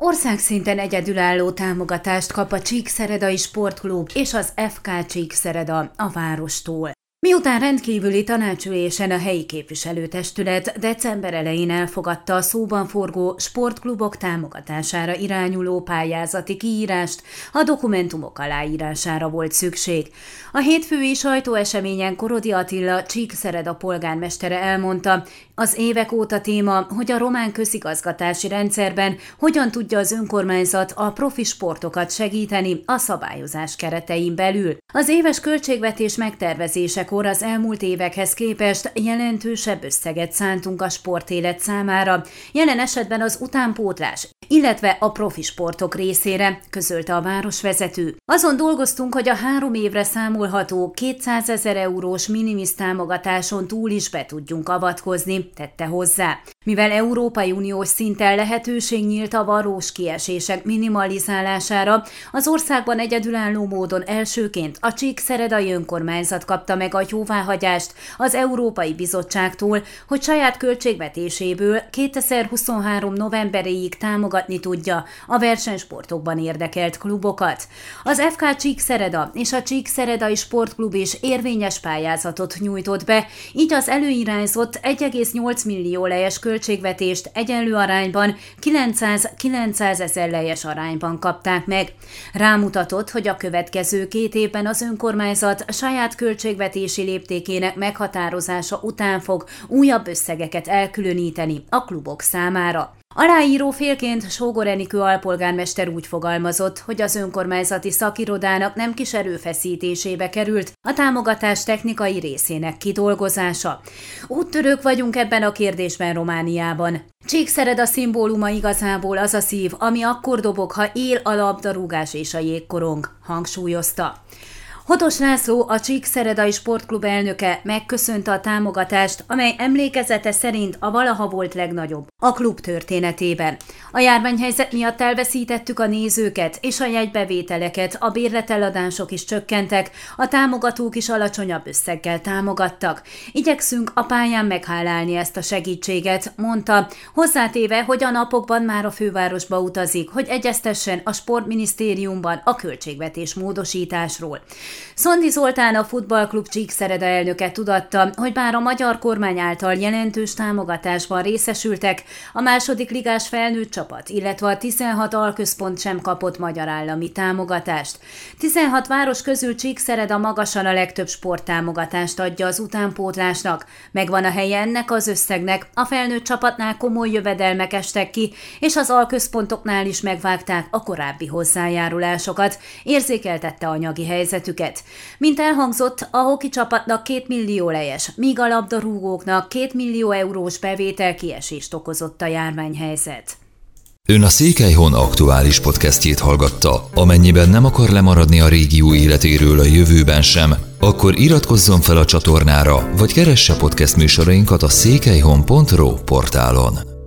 Országszinten egyedülálló támogatást kap a Csíkszeredai Sportklub és az FK Csíkszereda a várostól. Miután rendkívüli tanácsülésen a helyi képviselőtestület december elején elfogadta a szóban forgó sportklubok támogatására irányuló pályázati kiírást, a dokumentumok aláírására volt szükség. A hétfői sajtóeseményen Korodi Attila a polgármestere elmondta, az évek óta téma, hogy a román közigazgatási rendszerben hogyan tudja az önkormányzat a profi sportokat segíteni a szabályozás keretein belül. Az éves költségvetés megtervezése Évekor az elmúlt évekhez képest jelentősebb összeget szántunk a sportélet számára, jelen esetben az utánpótlás, illetve a profi sportok részére, közölte a városvezető. Azon dolgoztunk, hogy a három évre számolható 200 ezer eurós minimis támogatáson túl is be tudjunk avatkozni, tette hozzá. Mivel Európai Uniós szinten lehetőség nyílt a varós kiesések minimalizálására, az országban egyedülálló módon elsőként a Csíkszeredai önkormányzat kapta meg a jóváhagyást az Európai Bizottságtól, hogy saját költségvetéséből 2023. novemberéig támogatni tudja a versenysportokban érdekelt klubokat. Az FK Csíkszereda és a Csíkszeredai Sportklub is érvényes pályázatot nyújtott be, így az előirányzott 1,8 millió lejes költségvetést egyenlő arányban 900-900 ezer lejes arányban kapták meg. Rámutatott, hogy a következő két évben az önkormányzat saját költségvetési léptékének meghatározása után fog újabb összegeket elkülöníteni a klubok számára. Aláíró félként Sógor Enikő alpolgármester úgy fogalmazott, hogy az önkormányzati szakirodának nem kis erőfeszítésébe került a támogatás technikai részének kidolgozása. Úttörők vagyunk ebben a kérdésben Romániában. Csíkszered a szimbóluma igazából az a szív, ami akkor dobog, ha él a labdarúgás és a jégkorong, hangsúlyozta. Hotos László, a Csíkszeredai Sportklub elnöke megköszönte a támogatást, amely emlékezete szerint a valaha volt legnagyobb a klub történetében. A járványhelyzet miatt elveszítettük a nézőket, és a jegybevételeket, a bérleteladások is csökkentek, a támogatók is alacsonyabb összeggel támogattak. Igyekszünk a pályán meghálálni ezt a segítséget, mondta, hozzátéve, hogy a napokban már a fővárosba utazik, hogy egyeztessen a sportminisztériumban a költségvetés módosításról. Szondi Zoltán a futballklub Csíkszereda elnöke tudatta, hogy bár a magyar kormány által jelentős támogatásban részesültek, a második ligás felnőtt csapat, illetve a 16 alközpont sem kapott magyar állami támogatást. 16 város közül Csíkszereda magasan a legtöbb sporttámogatást adja az utánpótlásnak. Megvan a helye ennek az összegnek, a felnőtt csapatnál komoly jövedelmek estek ki, és az alközpontoknál is megvágták a korábbi hozzájárulásokat, érzékeltette anyagi helyzetüket őket. Mint elhangzott, a hoki csapatnak két millió lejes, míg a labdarúgóknak két millió eurós bevétel kiesést okozott a járványhelyzet. Ön a Székelyhon aktuális podcastjét hallgatta. Amennyiben nem akar lemaradni a régió életéről a jövőben sem, akkor iratkozzon fel a csatornára, vagy keresse podcast műsorainkat a székelyhon.pro portálon.